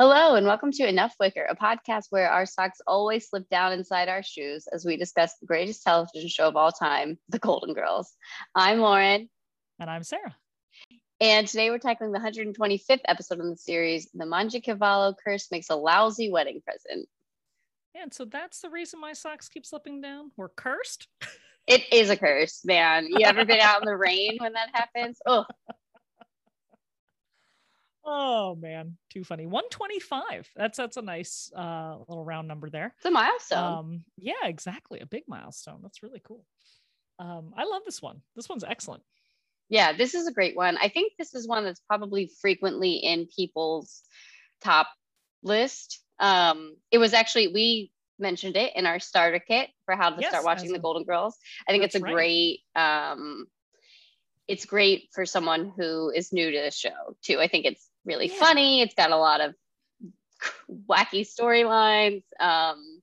Hello, and welcome to Enough Wicker, a podcast where our socks always slip down inside our shoes as we discuss the greatest television show of all time, The Golden Girls. I'm Lauren. And I'm Sarah. And today we're tackling the 125th episode in the series The Mangiacavallo Curse Makes a Lousy Wedding Present. And so that's the reason my socks keep slipping down. We're cursed. It is a curse, man. You ever been out in the rain when that happens? Oh, Oh man, too funny. 125. That's that's a nice uh little round number there. it's a milestone. Um yeah, exactly. A big milestone. That's really cool. Um I love this one. This one's excellent. yeah, this is a great one. I think this is one that's probably frequently in people's top list. Um, it was actually we mentioned it in our starter kit for how to Yes, start watching the Golden Girls. I think it's a right. great um it's great for someone who is new to the show too. I think it's really Yeah. funny. It's got a lot of wacky storylines. Um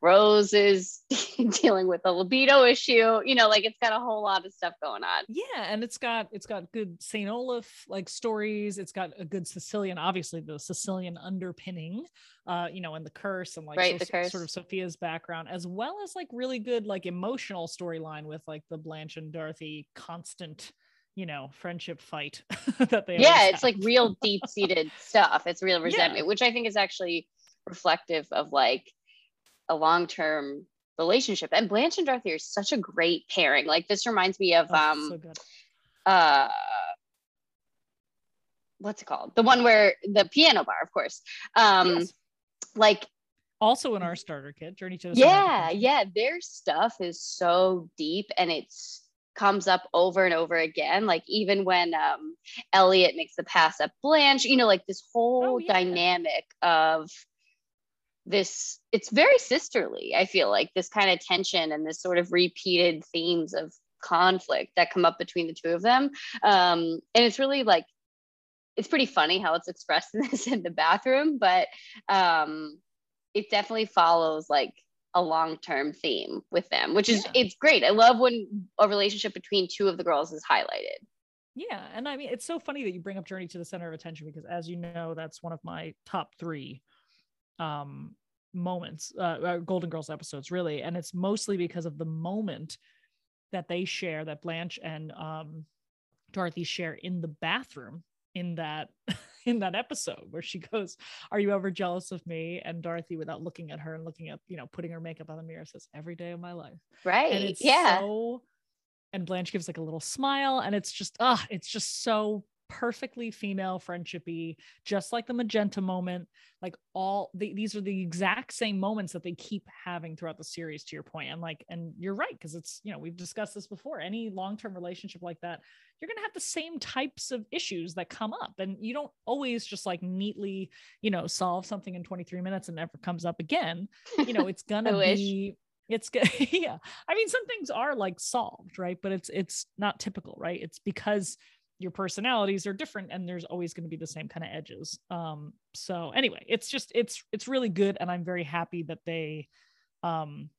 Rose is dealing with a libido issue, you know, like it's got a whole lot of stuff going on. Yeah, and it's got it's got good Saint Olaf like stories. It's got a good Sicilian, obviously the Sicilian underpinning, uh, you know, and the curse and like Right, so- the curse. sort of Sophia's background, as well as like really good like emotional storyline with like the Blanche and Dorothy constant, you know, friendship fight that they yeah it's have. like real deep-seated stuff. It's real Yeah. resentment which i think is actually reflective of like a long-term relationship. And blanche and dorothy are such a great pairing. Like this reminds me of Oh, um so uh what's it called? The one where the piano bar of course. Um Yes. like Also in our starter kit, Journey to the yeah yeah their stuff is so deep and it's comes up over and over again like even when um elliot makes the pass at blanche you know like this whole Oh, yeah. dynamic of this it's very sisterly i feel like this kind of tension and this sort of repeated themes of conflict that come up between the two of them um and it's really like it's pretty funny how it's expressed in this in the bathroom but um it definitely follows like a long-term theme with them which is Yeah. it's great i love when a relationship between two of the girls is highlighted Yeah, and I mean it's so funny that you bring up Journey to the Center of Attention because as you know, that's one of my top three um moments, uh, uh Golden Girls episodes, really. And it's mostly because of the moment that they share that Blanche and um Dorothy share in the bathroom in that in that episode where she goes, Are you ever jealous of me? And Dorothy, without looking at her and looking at, you know, putting her makeup on the mirror, says, Every day of my life right and it's yeah so and blanche gives like a little smile and it's just ah it's just so perfectly female friendshipy just like the magenta moment like all the, these are the exact same moments that they keep having throughout the series to your point and like and you're right because it's you know we've discussed this before any long-term relationship like that you're going to have the same types of issues that come up and you don't always just like neatly you know solve something in 23 minutes and never comes up again you know it's gonna wish. be it's good yeah i mean some things are like solved right but it's it's not typical right it's because your personalities are different and there's always going to be the same kind of edges. Um so anyway it's just it's it's really good and i'm very happy that they um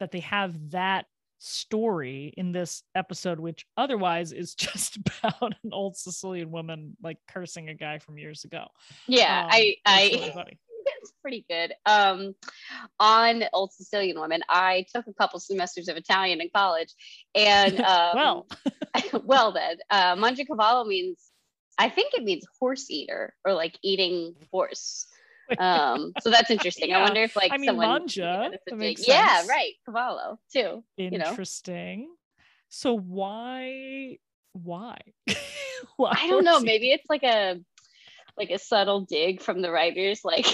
that they have that story in this episode which otherwise is just about an old sicilian woman like cursing a guy from years ago. Yeah Um, i i really it's pretty good. Um, on Old Sicilian Woman, I took a couple semesters of Italian in college, and um, well well then, uh, Mangiacavallo means, I think it means horse eater or like eating horse. Um, so that's interesting. I wonder if like I mean, someone, mangia, if it's that big- makes yeah, sense. right, cavallo too. know? interesting so why why why I don't know. horse eat- Maybe it's like a like a subtle dig from the writers, like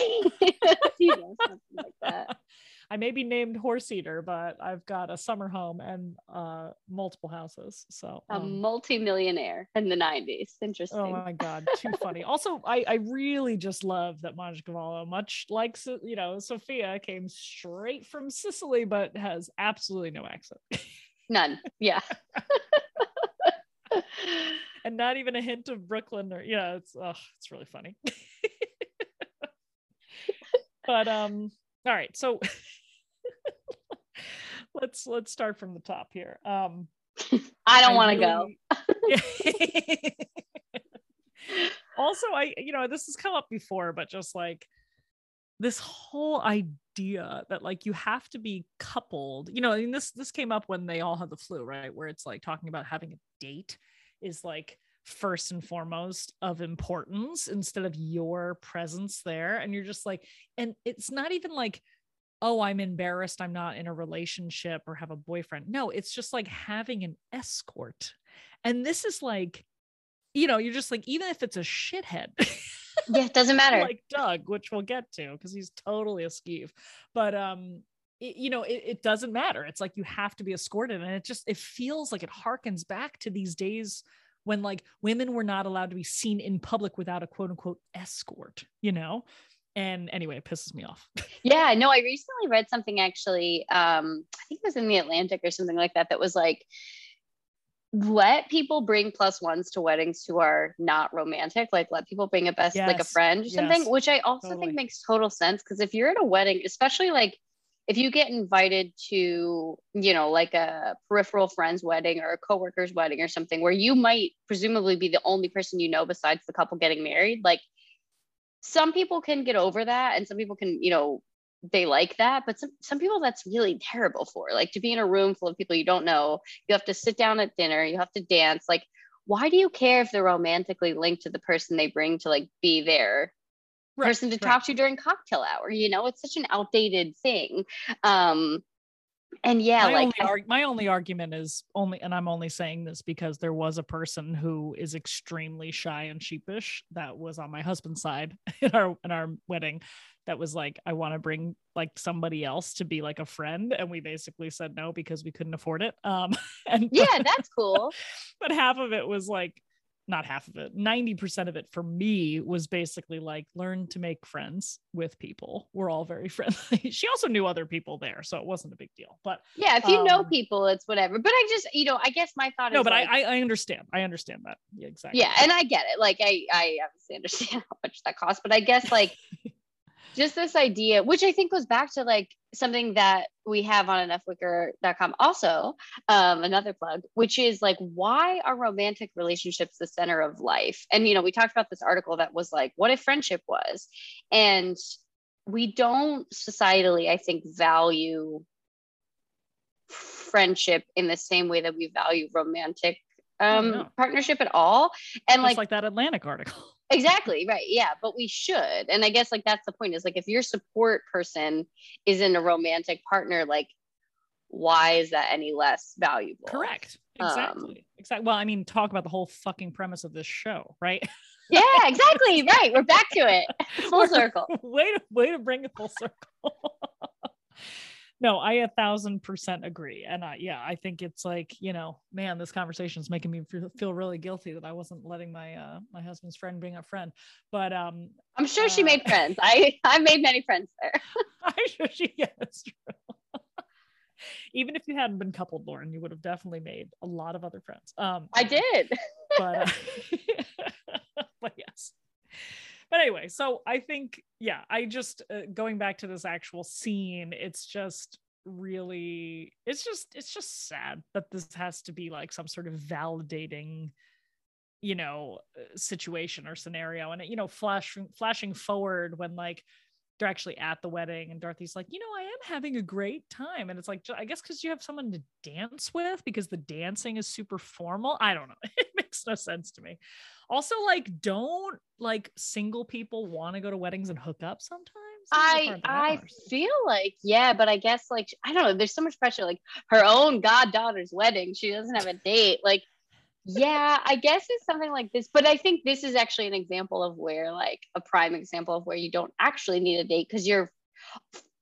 you know, something like that. I may be named horse eater, but I've got a summer home and uh multiple houses. So A um, multi-millionaire in the '90s. Interesting. oh my god, too funny. Also, I I really just love that Mangiacavallo, much like you know Sophia, came straight from Sicily, but has absolutely no accent None. Yeah. and not even a hint of Brooklyn or yeah, it's oh, it's really funny. but um, all right, so let's let's start from the top here. Um, I don't want to go. go. also, I, you know, this has come up before, but just like this whole idea that like you have to be coupled, you know, I mean, this this came up when they all had the flu, right? Where it's like talking about having a date is like first and foremost of importance instead of your presence there. And you're just like, and it's not even like, oh, I'm embarrassed I'm not in a relationship or have a boyfriend. No, it's just like having an escort. And this is like, you know, you're just like, even if it's a shithead. yeah, it doesn't matter. like Doug, which we'll get to because he's totally a skeeve. But um, it, you know, it, it doesn't matter. It's like you have to be escorted. And it just it feels like it harkens back to these days when like women were not allowed to be seen in public without a quote unquote escort, you know? And anyway, it pisses me off. yeah, no, I recently read something actually, um, I think it was in the Atlantic or something like that, that was like, let people bring plus ones to weddings who are not romantic. Like let people bring a best, yes. like a friend or something, yes. which I also totally. think makes total sense. Cause if you're at a wedding, especially like if you get invited to you know like a peripheral friend's wedding or a coworker's wedding or something where you might presumably be the only person you know besides the couple getting married like some people can get over that and some people can you know they like that but some, some people that's really terrible for like to be in a room full of people you don't know you have to sit down at dinner you have to dance like why do you care if they're romantically linked to the person they bring to like be there right, person to right. talk to during cocktail hour you know it's such an outdated thing um and yeah my like only arg- my only argument is only and i'm only saying this because there was a person who is extremely shy and sheepish that was on my husband's side in our in our wedding that was like i want to bring like somebody else to be like a friend and we basically said no because we couldn't afford it um and yeah that's cool. but half of it was like not half of it 90% of it for me was basically like learn to make friends with people. We're all very friendly. She also knew other people there so it wasn't a big deal but yeah if you um, know people it's whatever. But i just you know i guess my thought no is No, but like, I, I understand. I understand that. Yeah exactly. Yeah and i get it. Like i i obviously understand how much that costs but i guess like just this idea, which I think goes back to like something that we have on enoughwicker.com also, um, another plug, which is like, why are romantic relationships the center of life? And, you know, we talked about this article that was like, what if friendship was? And we don't societally, I think, value friendship in the same way that we value romantic um, partnership at all. And Just like, like that Atlantic article. Exactly. Right. Yeah. But we should. And I guess like that's the point is like if your support person is in a romantic partner, like why is that any less valuable? Correct. Exactly. Um, exactly. Well, I mean, talk about the whole fucking premise of this show, right? yeah, exactly. right. We're back to it. Full circle. way to way to bring it full circle no, I a thousand percent agree. And I, yeah, I think it's like, you know, man, this conversation is making me feel really guilty that I wasn't letting my, uh, my husband's friend bring a friend, but, um, I'm sure uh, she made friends. I, I made many friends there. I'm sure she, yeah, that's true. Even if you hadn't been coupled, Lauren, you would have definitely made a lot of other friends. Um, I did. but, uh, but yes but anyway so i think yeah i just uh, going back to this actual scene it's just really it's just it's just sad that this has to be like some sort of validating you know uh, situation or scenario. And it, you know flashing flashing forward when like they're actually at the wedding and Dorothy's like, you know, I am having a great time. And it's like, I guess because you have someone to dance with because the dancing is super formal. I don't know. It makes no sense to me. Also, like, don't like single people want to go to weddings and hook up sometimes? I I feel like yeah, but I guess like I don't know. There's so much pressure. Like her own goddaughter's wedding, she doesn't have a date. Like yeah, I guess it's something like this. But I think this is actually an example of where, like, a prime example of where you don't actually need a date because you're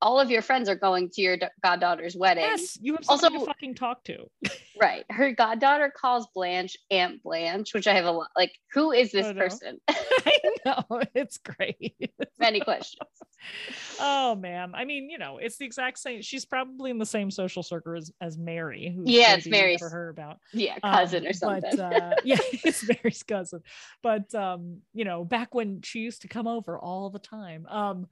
all of your friends are going to your goddaughter's wedding. Yes, you have also to fucking talk to. right. Her goddaughter calls Blanche Aunt Blanche, which I have a lot like, who is this person? I know. It's great. Many questions. Oh man. I mean, you know, it's the exact same. She's probably in the same social circle as, as Mary, who yeah, it's Mary's never heard about. Yeah, cousin um, or something. But uh, yeah, it's Mary's cousin. But um, you know, back when she used to come over all the time. Um,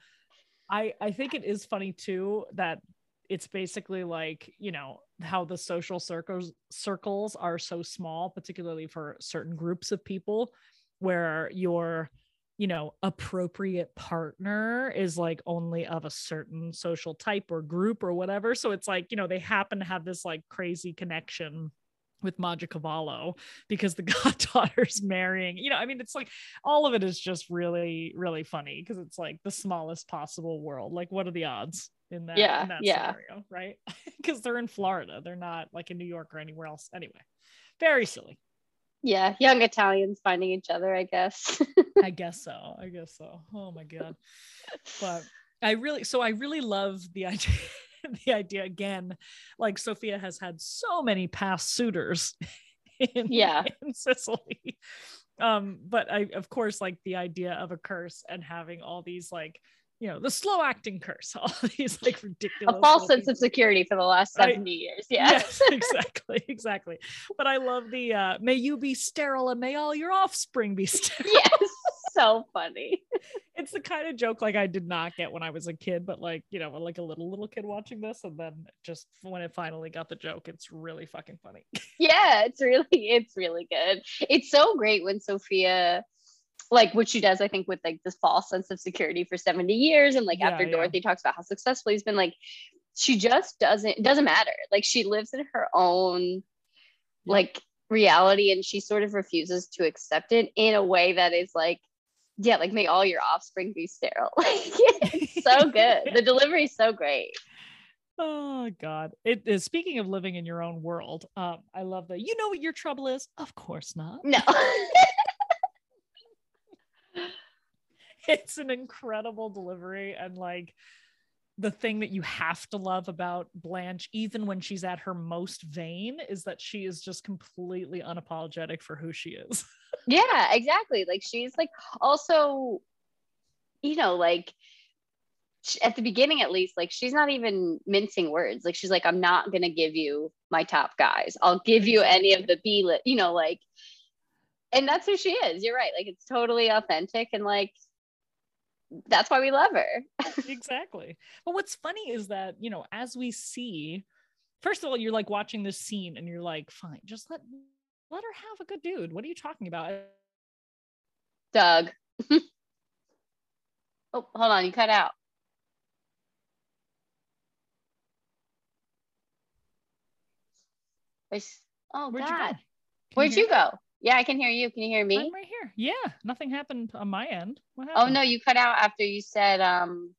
I I think it is funny too that it's basically like you know how the social circles circles are so small particularly for certain groups of people where your you know appropriate partner is like only of a certain social type or group or whatever. So it's like you know they happen to have this like crazy connection with Mangiacavallo because the goddaughter's marrying. You know, I mean, it's like all of it is just really, really funny because it's like the smallest possible world. Like, what are the odds in that, Yeah, in that yeah. scenario, right? Because they're in Florida, they're not like in New York or anywhere else. Anyway, very silly. Yeah, young Italians finding each other, I guess. I guess so. I guess so. Oh my god. But I really so I really love the idea the idea again like Sophia has had so many past suitors in, Yeah. in Sicily. Um but I of course like the idea of a curse and having all these like you know the slow acting curse all these like ridiculous a false sense of security for the last Right. 70 years. Yeah. Yes, exactly, exactly. But I love the uh may you be sterile and may all your offspring be sterile. yes. So funny. It's the kind of joke like I did not get when I was a kid, but like, you know, like a little little kid watching this and then just when it finally got the joke, it's really fucking funny. Yeah, it's really, it's really good. It's so great when Sophia, like what she does, I think, with like this false sense of security for 70 years. And like Yeah, after yeah. Dorothy talks about how successful he's been, like she just doesn't, doesn't matter. Like she lives in her own like reality and she sort of refuses to accept it in a way that is like, yeah, like may all your offspring be sterile. Like it's so good. The delivery is so great. Oh God! It is. Speaking of living in your own world, um, I love that. You know what your trouble is? Of course not. No. It's an incredible delivery, and like the thing that you have to love about Blanche, even when she's at her most vain, is that she is just completely unapologetic for who she is. yeah exactly. Like she's like also you know like at the beginning at least like she's not even mincing words. Like she's like i'm not gonna give you my top guys. I'll give you any of the b lit you know like and that's who she is. You're right. Like it's totally authentic and like that's why we love her exactly. But what's funny is that, you know, as we see, first of all, you're like watching this scene and you're like, fine, just let let her have a good dude. What are you talking about? doug oh hold on you cut out oh Where'd god you go? Where'd you go? Yeah, I can hear you. Can you hear me? I'm right here. Yeah, nothing happened on my end. What happened? Oh no, you cut out after you said um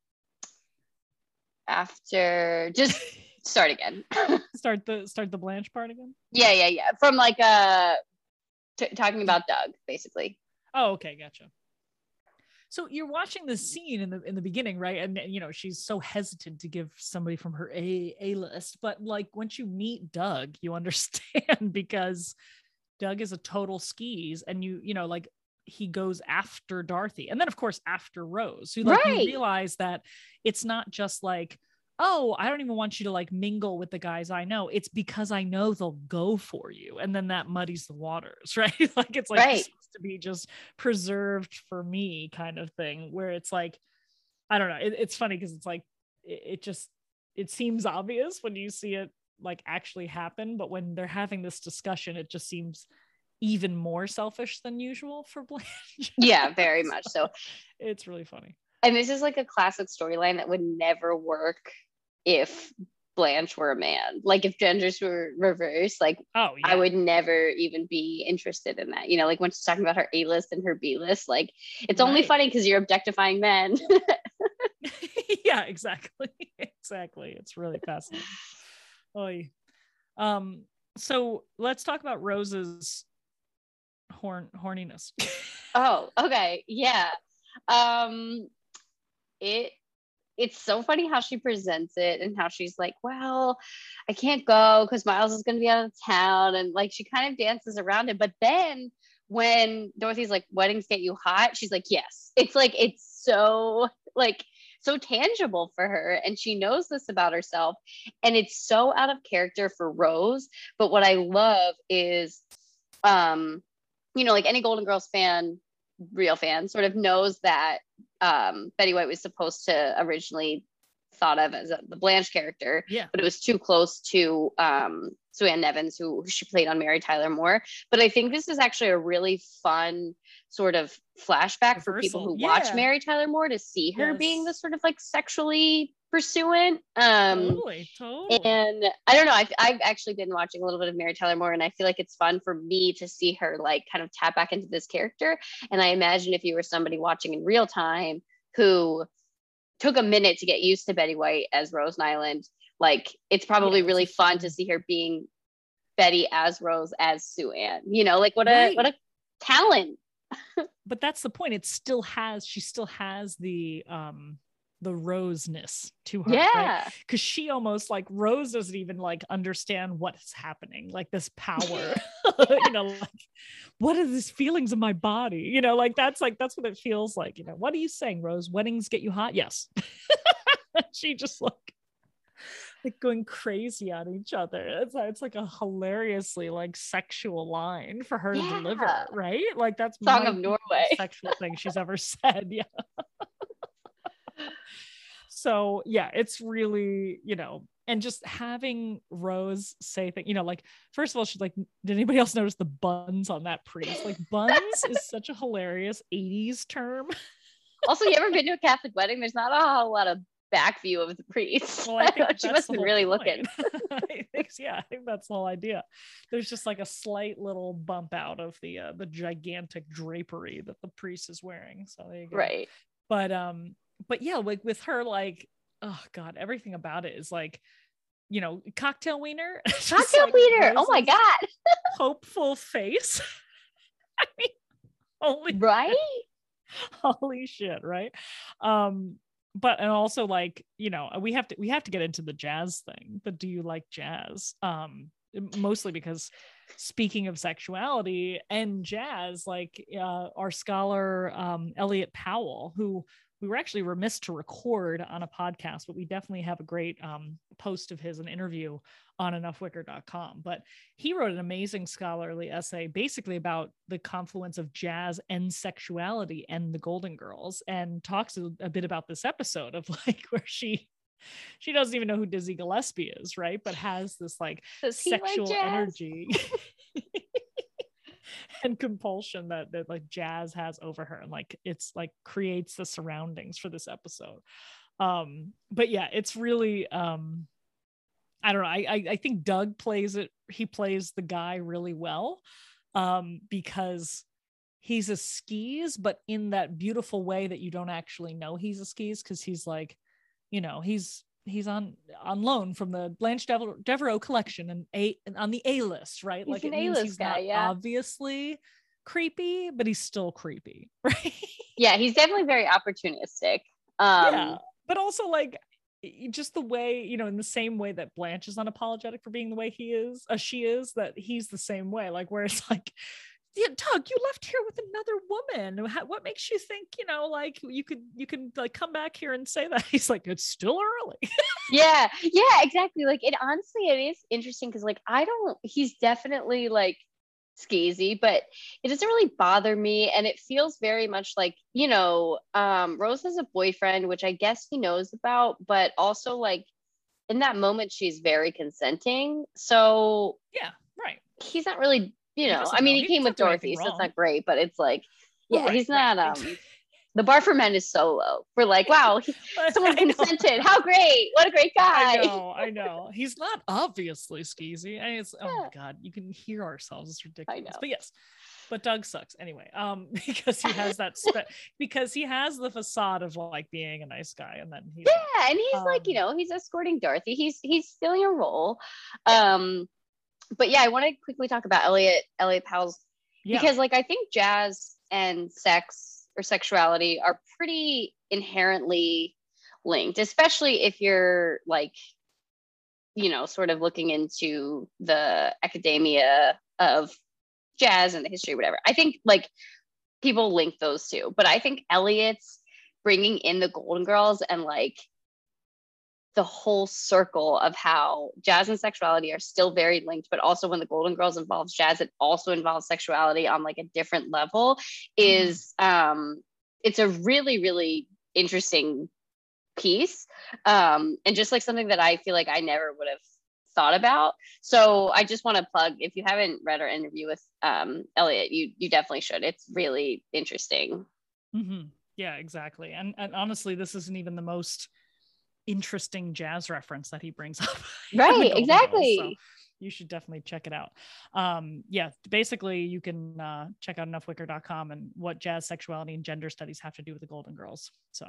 after just start again. Start the start the Blanche part again. yeah, yeah, yeah. From like uh t- talking about Doug, basically. Oh, okay, gotcha. So you're watching this scene in the in the beginning, right? And and, you know she's so hesitant to give somebody from her A A list, but like once you meet Doug, you understand because Doug is a total skis, and you you know like he goes after Dorothy, and then of course after Rose. So like Right. you realize that it's not just like oh I don't even want you to like mingle with the guys I know. It's because I know they'll go for you, and then that muddies the waters, right? like it's like Right. has to be just preserved for me kind of thing where it's like i don't know it, it's funny because it's like it, it just it seems obvious when you see it like actually happen but when they're having this discussion it just seems even more selfish than usual for blanche Yeah, very much so. it's really funny And this is like a classic storyline that would never work if Blanche were a man. Like if genders were reversed, like oh yeah I would never even be interested in that. You know, like when she's talking about her A list and her B list, like it's only Right. funny because you're objectifying men. yeah exactly exactly it's really fascinating Oy. um so let's talk about rose's horn horniness Oh, okay. Yeah. Um it it's so funny how she presents it and how she's like, well, I can't go because Miles is gonna be out of town. And like she kind of dances around it. But then when Dorothy's like, weddings get you hot, she's like, yes. It's like it's so like so tangible for her and she knows this about herself and it's so out of character for Rose. But what I love is um you know like any Golden Girls fan real fan sort of knows that um Betty White was supposed to originally thought of as a, the Blanche character, Yeah. but it was too close to um, Sue Ann Nivens, who, who she played on Mary Tyler Moore. But I think this is actually a really fun sort of flashback for people Reversal. who watch Mary Tyler Moore to see her being Yes. this sort of like sexually pursuant. Um, totally, totally. and I don't know. I've, I've actually been watching a little bit of Mary Tyler Moore, and I feel like it's fun for me to see her like kind of tap back into this character. And I imagine if you were somebody watching in real time who took a minute to get used to Betty White as Rose Nylund, like it's probably Yeah, really fun to see her being Betty as Rose as Sue Ann. You know, like what a Right. what a talent. but that's the point. It still has she still has the um the roseness to her. Yeah. Because she almost like Rose doesn't even like understand what is happening, like this power. you know, like what are these feelings in my body? You know, like that's like that's what it feels like. You know, what are you saying, Rose? Weddings get you hot? Yes. she just like like going crazy on each other. It's, it's like a hilariously like sexual line for her to deliver, right? Like that's Song of the Norway. most sexual thing she's ever said. Yeah. So yeah, it's really, you know, and just having Rose say things, you know, like first of all, she's like, did anybody else notice the buns on that priest? Like buns is such a hilarious 80s term. Also, you ever been to a Catholic wedding? There's not a whole lot of back view of the priest. Well, I think she must have really point. looking. I think, yeah, I think that's the whole idea. There's just like a slight little bump out of the uh, the gigantic drapery that the priest is wearing. So there you go. Right. But um, but yeah, like with her, like oh god, everything about it is like, you know, cocktail wiener. Cocktail like, Peter. Oh my God. hopeful face. I mean, holy Right? holy shit right um but and also like you know we have to we have to get into the jazz thing but do you like jazz um mostly because speaking of sexuality and jazz like uh, our scholar um elliot powell who we were actually remiss to record on a podcast but we definitely have a great um post of his an interview on enoughwicker.com but he wrote an amazing scholarly essay basically about the confluence of jazz and sexuality and the golden girls and talks a, a bit about this episode of like where she she doesn't even know who dizzy gillespie is right? But has this like he like sexual energy and compulsion that that like jazz has over her and like it's like creates the surroundings for this episode. Um but yeah it's really um i don't know i i, I think doug plays it he plays the guy really well um because he's a skis but in that beautiful way that you don't actually know he's a skis because he's like you know he's he's on on loan from the Blanche Dever- Devereaux collection and a on the A list, right? He's like an it means A-list he's guy, not yeah. obviously creepy, but he's still creepy, right? Yeah, he's definitely very opportunistic. Um, yeah, but also like just the way you know, in the same way that Blanche is unapologetic for being the way he is, uh, she is, that he's the same way. Like where it's like. Yeah, Doug, you left here with another woman. How, what makes you think, you know, like you could you could like come back here and say that? He's like, it's still early. yeah yeah exactly like it honestly it is interesting because like i don't he's definitely like skeezy but it doesn't really bother me and it feels very much like you know um rose has a boyfriend which i guess he knows about but also like in that moment she's very consenting so yeah, right. he's not really you know i mean know. he He came with doesn't do anything dorothy so it's not great but it's like yeah right, he's right. not um the bar for men is so low. we're like wow he- someone consented how great what a great guy I know, I know. He's not obviously skeezy. And it's oh my god, you can hear ourselves. It's ridiculous. But yes, but Doug sucks anyway. Um, because he has that spe- because he has the facade of like being a nice guy, and then he's Yeah, and he's like, you Um, know, he's escorting Dorothy. He's he's filling a role. Um, but yeah, I want to quickly talk about Elliot Elliot Powell's yeah, because like I think jazz and sex or sexuality are pretty inherently linked, especially if you're like, you know, sort of looking into the academia of jazz and the history, whatever. I think like people link those two, but I think Elliot's bringing in the Golden Girls and like the whole circle of how jazz and sexuality are still very linked, but also when the Golden Girls involves jazz, it also involves sexuality on like a different level. Is um, it's a really really interesting piece um and just like something that i feel like i never would have thought about so i just want to plug if you haven't read our interview with um elliot you you definitely should it's really interesting mm-hmm. yeah exactly and, and honestly this isn't even the most interesting jazz reference that he brings up right exactly so you should definitely check it out um yeah basically you can uh check out enoughwicker.com and what jazz sexuality and gender studies have to do with the golden girls so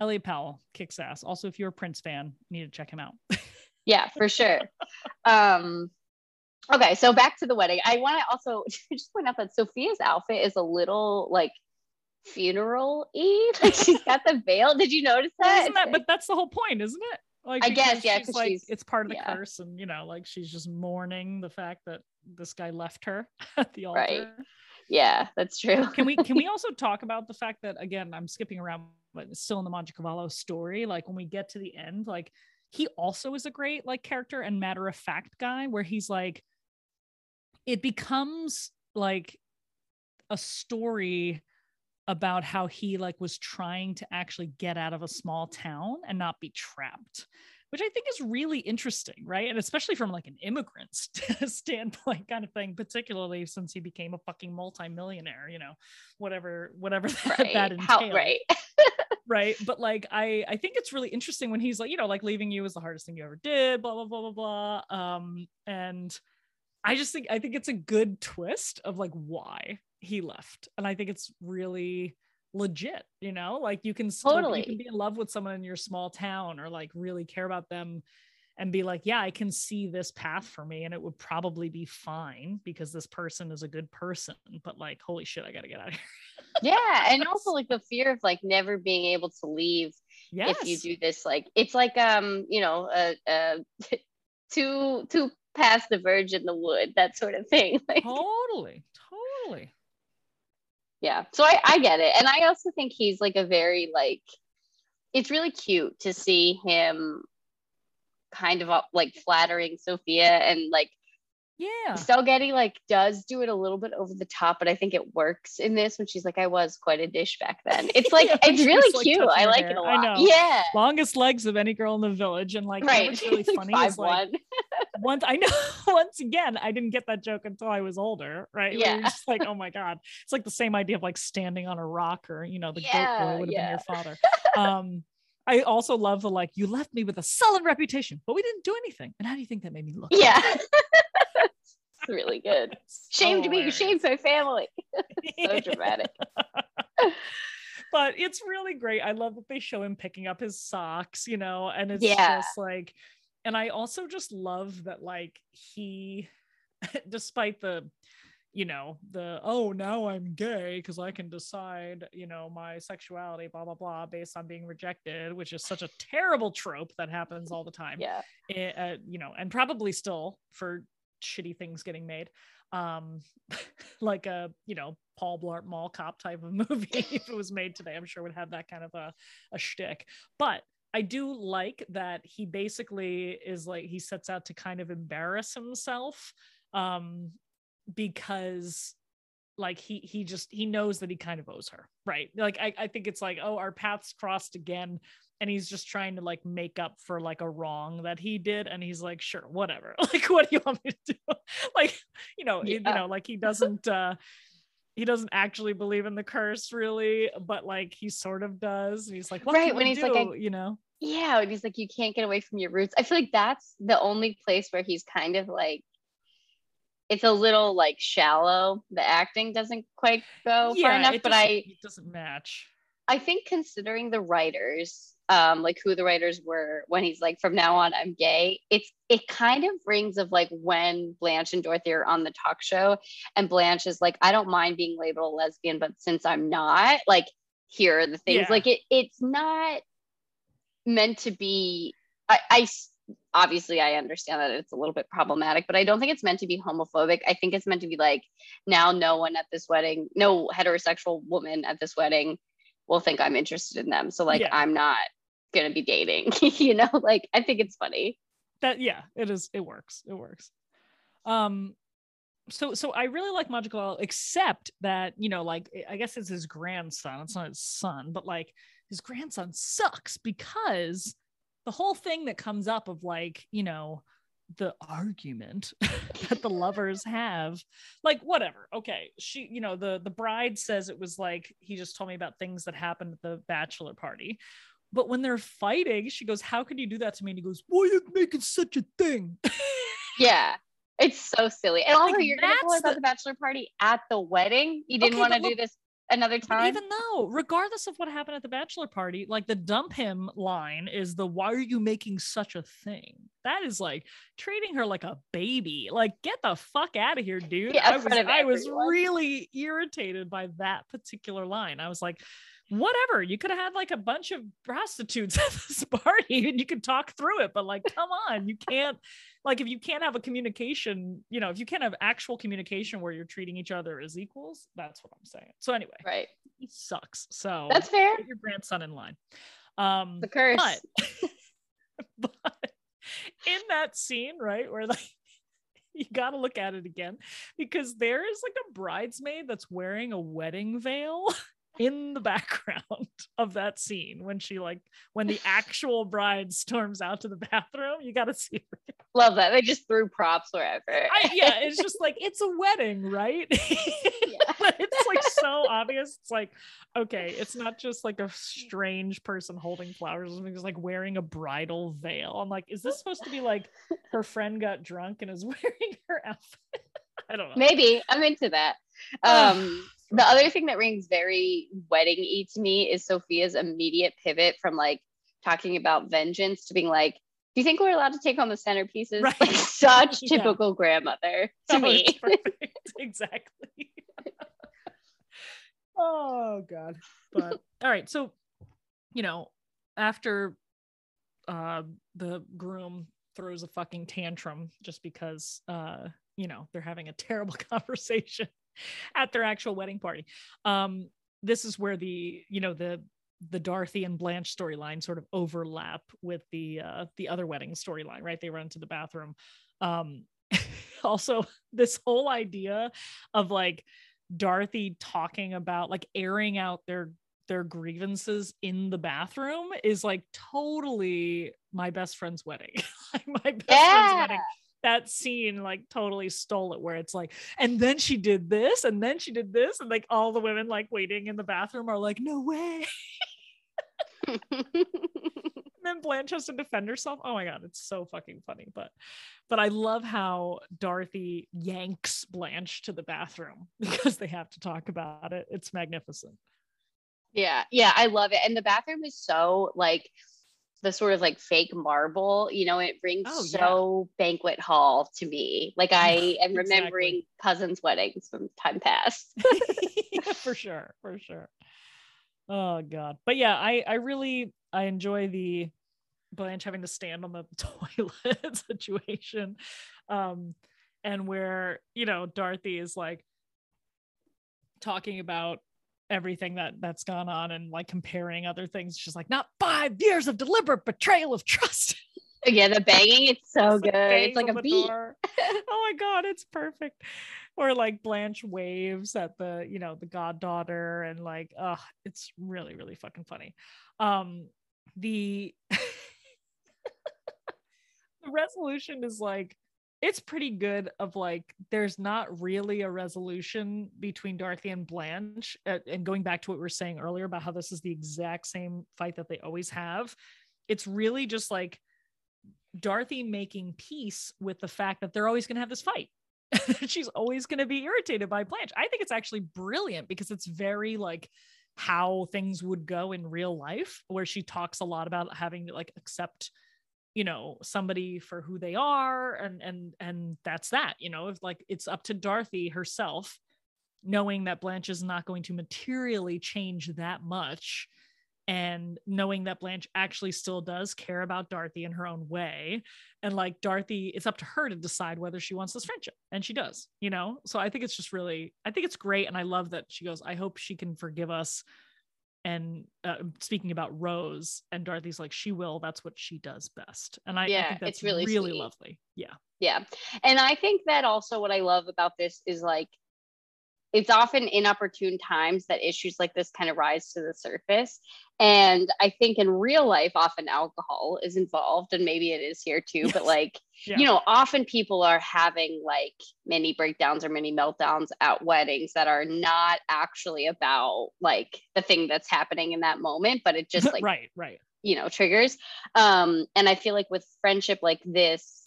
Elliot Powell kicks ass. Also, if you're a Prince fan, you need to check him out. yeah, for sure. Um, okay, so back to the wedding. I want to also just point out that Sophia's outfit is a little like funeral y. Like she's got the veil. Did you notice that? Isn't that? But that's the whole point, isn't it? Like, I guess, yeah, because like it's part of the yeah. curse, and you know, like she's just mourning the fact that this guy left her at the altar. Right. Yeah, that's true. can we can we also talk about the fact that again, I'm skipping around, but it's still in the Mangiacavallo story. Like when we get to the end, like he also is a great like character and matter of fact guy, where he's like, it becomes like a story about how he like was trying to actually get out of a small town and not be trapped which I think is really interesting, right? And especially from like an immigrant standpoint, kind of thing, particularly since he became a fucking multimillionaire, you know, whatever, whatever that, right. that entails. How, right. right. But like, I, I think it's really interesting when he's like, you know, like leaving you was the hardest thing you ever did, blah, blah, blah, blah, blah. Um, and I just think, I think it's a good twist of like why he left. And I think it's really, legit you know like you can totally you can be in love with someone in your small town or like really care about them and be like yeah i can see this path for me and it would probably be fine because this person is a good person but like holy shit i gotta get out of here yeah and also like the fear of like never being able to leave yes. if you do this like it's like um you know uh, uh two two past the verge in the wood that sort of thing like totally totally yeah. So I, I get it. And i also think he's like a very like it's really cute to see him kind of uh, like flattering sophia and like yeah. Estelle Getty like does do it a little bit over the top, but I think it works in this when she's like, I was quite a dish back then. It's like yeah, it's really like cute. I like hair. it a lot. I know. Yeah. Longest legs of any girl in the village. And like right. what's really funny like is like once I know once again, I didn't get that joke until I was older, right? Yeah. just like, oh my God. It's like the same idea of like standing on a rock or you know, the yeah, goat boy would have yeah. been your father. Um I also love the like, you left me with a solid reputation, but we didn't do anything. And how do you think that made me look? Yeah. It's really good. Shame to me, shame to my family. so dramatic. but it's really great. I love that they show him picking up his socks, you know, and it's yeah. just like, and I also just love that, like, he, despite the, you know, the, oh, now I'm gay because I can decide, you know, my sexuality, blah, blah, blah, based on being rejected, which is such a terrible trope that happens all the time. Yeah. It, uh, you know, and probably still for shitty things getting made. Um like a you know paul blart mall cop type of movie. If it was made today i'm sure would have that kind of a, a shtick. But i do like that he basically is like he sets out to kind of embarrass himself um because like he he just he knows that he kind of owes her right? Like I, I think it's like oh our paths crossed again and he's just trying to like make up for like a wrong that he did and he's like sure whatever. Like what do you want me to do? Like you know yeah. you know like he doesn't uh he doesn't actually believe in the curse really but like he sort of does and he's like right when he's do? like I, you know? Yeah and he's like you can't get away from your roots. I feel like that's the only place where he's kind of like it's a little like shallow. The acting doesn't quite go yeah, far enough but i it doesn't match i think considering the writers um, like who the writers were when he's like, from now on, I'm gay. It's it kind of rings of like when Blanche and Dorothy are on the talk show, and Blanche is like, I don't mind being labeled a lesbian, but since I'm not, like, here are the things. Yeah. Like it, it's not meant to be. I, I obviously I understand that it's a little bit problematic, but I don't think it's meant to be homophobic. I think it's meant to be like now no one at this wedding, no heterosexual woman at this wedding will think I'm interested in them. So like yeah. I'm not gonna be dating you know like i think it's funny that yeah it is it works it works um so so i really like magical except that you know like i guess it's his grandson it's not his son but like his grandson sucks because the whole thing that comes up of like, you know, the argument that the lovers have like whatever okay she you know the the bride says it was like he just told me about things that happened at the bachelor party but when they're fighting she goes how could you do that to me? And he goes why are you making such a thing? Yeah it's so silly and also Like, you're gonna go that's about the- bachelor party at the wedding? You didn't Okay, want to do this another But time even though, regardless of what happened at the bachelor party, like the dump him line is the why are you making such a thing? That is like treating her like a baby. Like, get the fuck out of here, dude. Yeah, I was I was really irritated by that particular line. I was like, whatever, you could have had like a bunch of prostitutes at this party and you could talk through it, but like, come on, you can't like if you can't have a communication, you know, if you can't have actual communication where you're treating each other as equals, that's what I'm saying. So anyway, right he sucks. So that's fair get your grandson in line. Um, the curse but, but in that scene, right, where like you got to look at it again because there is like a bridesmaid that's wearing a wedding veil in the background of that scene when she like when the actual bride storms out to the bathroom. You got to see love that they just threw props wherever I, yeah, it's just like it's a wedding, right? it's like so obvious. It's like, okay, it's not just like a strange person holding flowers. Or something it's like wearing a bridal veil. I'm like, is this supposed to be like her friend got drunk and is wearing her outfit? I don't know. maybe i'm into that um the other thing that rings very wedding-y to me is sophia's immediate pivot from like talking about vengeance to being like do you think we're allowed to take on the centerpieces Right. like such Yeah. typical grandmother to Oh, me exactly. oh god. But all right, so you know, after uh the groom throws a fucking tantrum just because uh you know they're having a terrible conversation at their actual wedding party. Um this is where the you know the the Dorothy and Blanche storyline sort of overlap with the uh the other wedding storyline, right? They run to the bathroom. Um also this whole idea of like Dorothy talking about like airing out their their grievances in the bathroom is like totally my best friend's wedding. my best friend's wedding. That scene like totally stole it where it's like, and then she did this, and then she did this, and like all the women like waiting in the bathroom are like, no way. Then Blanche has to defend herself. Oh my god, it's so fucking funny. But but I love how Dorothy yanks Blanche to the bathroom because they have to talk about it. It's magnificent. Yeah, yeah, I love it. And the bathroom is so like the sort of like fake marble, you know, it rings Oh, yeah. so banquet hall to me. Like I am Exactly. remembering cousins' weddings from time past. Yeah, for sure, for sure. Oh god. But yeah, I I really I enjoy the Blanche having to stand on the toilet situation. Um and where, you know, Dorothy is like talking about everything that that's gone on and like comparing other things. She's like, not five years of deliberate betrayal of trust. yeah, the banging, it's so It's good. It's like a beat. door. oh my god, it's perfect. Or like Blanche waves at the, you know, the goddaughter and like, uh, it's really, really fucking funny. Um, the the resolution is like it's pretty good of like there's not really a resolution between Dorothy and Blanche uh, and going back to what we were saying earlier about how this is the exact same fight that they always have it's really just like Dorothy making peace with the fact that they're always going to have this fight. She's always going to be irritated by Blanche. I think it's actually brilliant because it's very like how things would go in real life where she talks a lot about having to like accept you know somebody for who they are and and and that's that you know like it's up to dorothy herself knowing that blanche is not going to materially change that much and knowing that blanche actually still does care about dorothy in her own way and like dorothy it's up to her to decide whether she wants this friendship and she does you know? So i think it's just really i think it's great and i love that she goes i hope she can forgive us and uh, speaking about Rose and Dorothy's like she will that's what she does best and I, I think that's it's really really sweet. lovely yeah Yeah. And I think that also what I love about this is like it's often inopportune times that issues like this kind of rise to the surface. And I think in real life, often alcohol is involved, and maybe it is here too. Yes. But like, yeah. you know, often people are having like mini breakdowns or mini meltdowns at weddings that are not actually about like the thing that's happening in that moment, but it just like, right, right, you know, triggers. Um, and I feel like with friendship like this,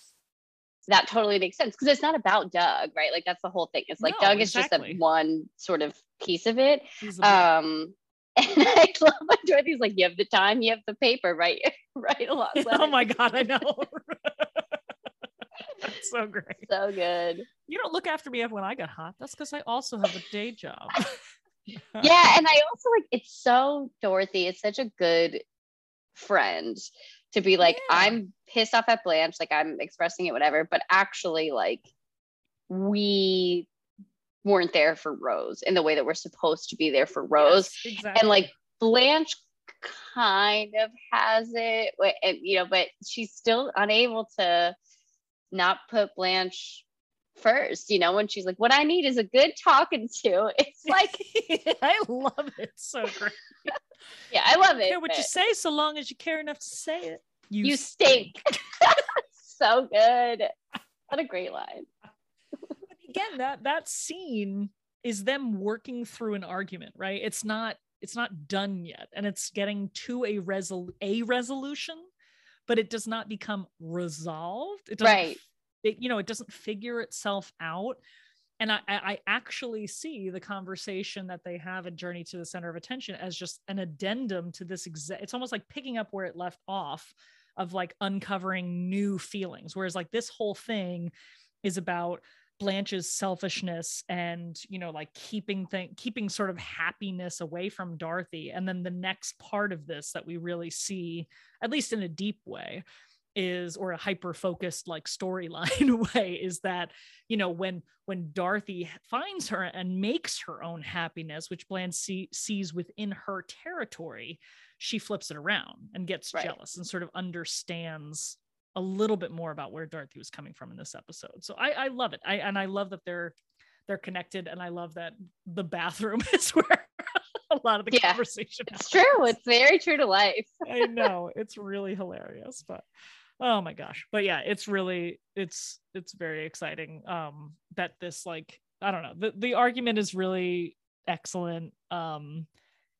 that totally makes sense because it's not about Doug, right? Like that's the whole thing. It's like no, Doug exactly. is just a one sort of piece of it. Um, and I love when Dorothy's like, "You have the time, you have the paper, right? right a lot." Oh my god, I know. That's so great. So good. You don't look after me when I get hot. That's because I also have a day job. yeah, and I also like it's so Dorothy. It's such a good friend to be like, yeah. I'm pissed off at Blanche, like I'm expressing it, whatever, but actually, like, we weren't there for Rose in the way that we're supposed to be there for Rose. Yes, exactly. And like Blanche kind of has it, and, you know, but she's still unable to not put Blanche first, you know, when she's like, What I need is a good talking to. It's like, I love it. So great. yeah, I love it. Care what but... you say, so long as you care enough to say it. You, you stink. so good. What a great line. Again, that that scene is them working through an argument, right? It's not it's not done yet, and it's getting to a resol a resolution, but it does not become resolved. It doesn't, right. It, you know, it doesn't figure itself out. And I, I actually see the conversation that they have in journey to the center of attention as just an addendum to this exact it's almost like picking up where it left off of like uncovering new feelings whereas like this whole thing is about Blanche's selfishness and you know like keeping thing keeping sort of happiness away from Dorothy. And then the next part of this that we really see at least in a deep way is or a hyper focused like storyline way is that you know when when dorothy finds her and makes her own happiness which Bland see, sees within her territory she flips it around and gets right. jealous and sort of understands a little bit more about where dorothy was coming from in this episode. So i i love it. I and i love that they're they're connected and i love that the bathroom is where a lot of the yeah, conversation it's happens. true. It's very true to life. I know. It's really hilarious but oh my gosh. But yeah it's really it's it's very exciting um that this like i don't know the, the argument is really excellent um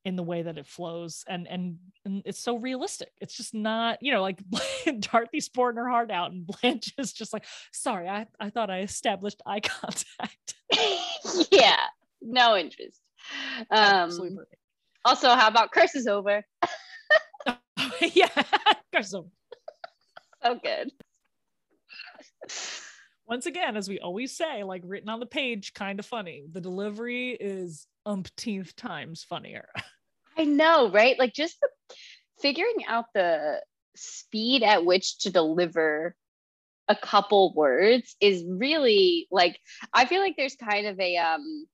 in the way that it flows and, and and it's so realistic. It's just not you know like dorothy's pouring her heart out and blanche is just like sorry i i thought i established eye contact. Yeah no interest. Um also how about curses over? Yeah curse over so good. Once again, as we always say, like written on the page, kind of funny. The delivery is umpteenth times funnier. I know, right? Like just the, figuring out the speed at which to deliver a couple words is really like I feel like there's kind of a um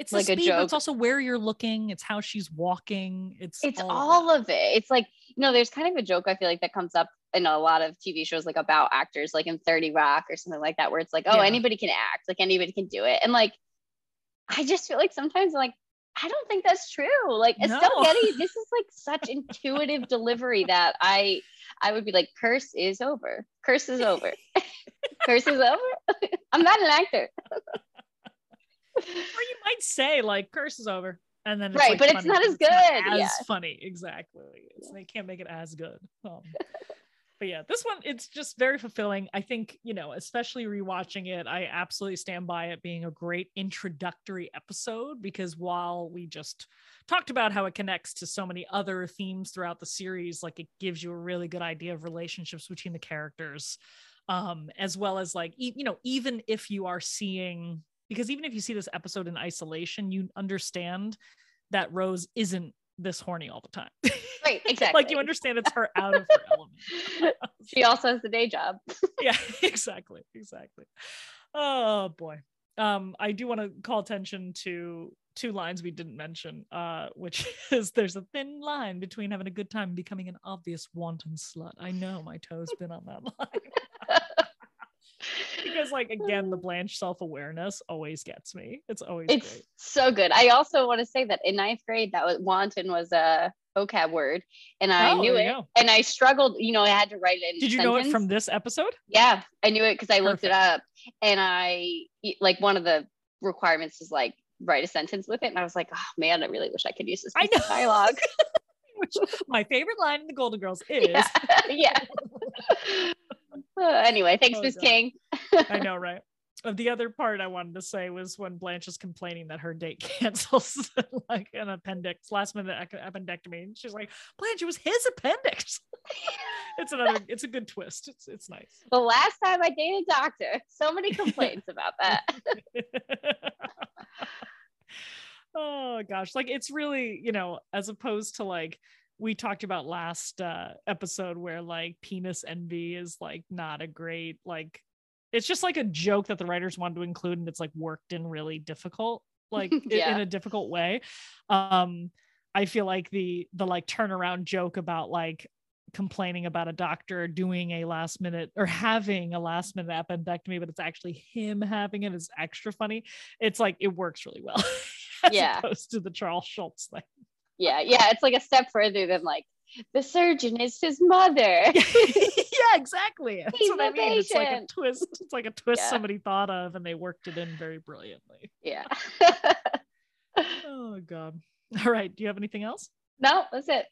it's like speed, a joke. it's also where you're looking. It's how she's walking. It's it's all, all of, of it. It's like you know, there's kind of a joke I feel like that comes up in a lot of TV shows like about actors, like in 30 Rock or something like that, where it's like, oh, yeah. anybody can act, like anybody can do it. And like, I just feel like sometimes like, I don't think that's true. Like Estelle no. Getty, this is like such intuitive delivery that I I would be like, curse is over. Curse is over. curse is over. I'm not an actor. or you might say like curse is over and then right like but funny. it's not as good it's not as yeah. funny exactly it's, they can't make it as good um, but yeah, this one it's just very fulfilling. I think, you know, especially rewatching it, I absolutely stand by it being a great introductory episode because while we just talked about how it connects to so many other themes throughout the series, like it gives you a really good idea of relationships between the characters. Um, as well as like e- you know, even if you are seeing because even if you see this episode in isolation, you understand that Rose isn't this horny all the time. Right, exactly. like you understand it's her out of her element. she also has the day job. yeah, exactly. Exactly. Oh boy. Um, I do want to call attention to two lines we didn't mention, uh, which is there's a thin line between having a good time and becoming an obvious wanton slut. I know my toe's been on that line. Because like again the blanche self-awareness always gets me. It's always it's great. so good. I also want to say that in ninth grade that was wanton was a vocab word and i Oh, knew it go. and i struggled you know i had to write it in did you know it from this episode? Yeah i knew it because i looked it up and i like one of the requirements is like write a sentence with it and i was like oh man i really wish i could use this I piece of know. dialogue. Which my favorite line in the golden girls is yeah. Yeah anyway thanks Oh, miss king i know right? Uh, the other part i wanted to say was when blanche is complaining that her date cancels like an appendix last minute ec- appendectomy and she's like blanche it was his appendix. It's another it's a good twist. It's it's nice. The last time i dated a doctor so many complaints about that. Oh gosh. Like it's really you know as opposed to like we talked about last uh episode where like penis envy is like not a great like it's just like a joke that the writers wanted to include and it's like worked in really difficult like Yeah. in a difficult way um i feel like the the like turnaround joke about like complaining about a doctor doing a last minute or having a last minute appendectomy but it's actually him having it is extra funny it's like it works really well as Yeah. opposed to the charles schultz thing yeah yeah it's like a step further than like the surgeon is his mother. Yeah exactly. That's He's what i mean. It's like a twist it's like a twist Yeah. somebody thought of and they worked it in very brilliantly. Yeah. Oh god. All right do you have anything else? No that's it.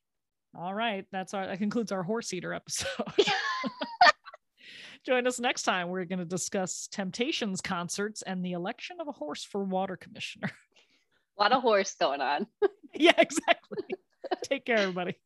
All right that's our that concludes our horse eater episode. Join us next time. We're going to discuss temptations concerts and the election of a horse for water commissioner. A lot of horse going on. Yeah exactly. Take care everybody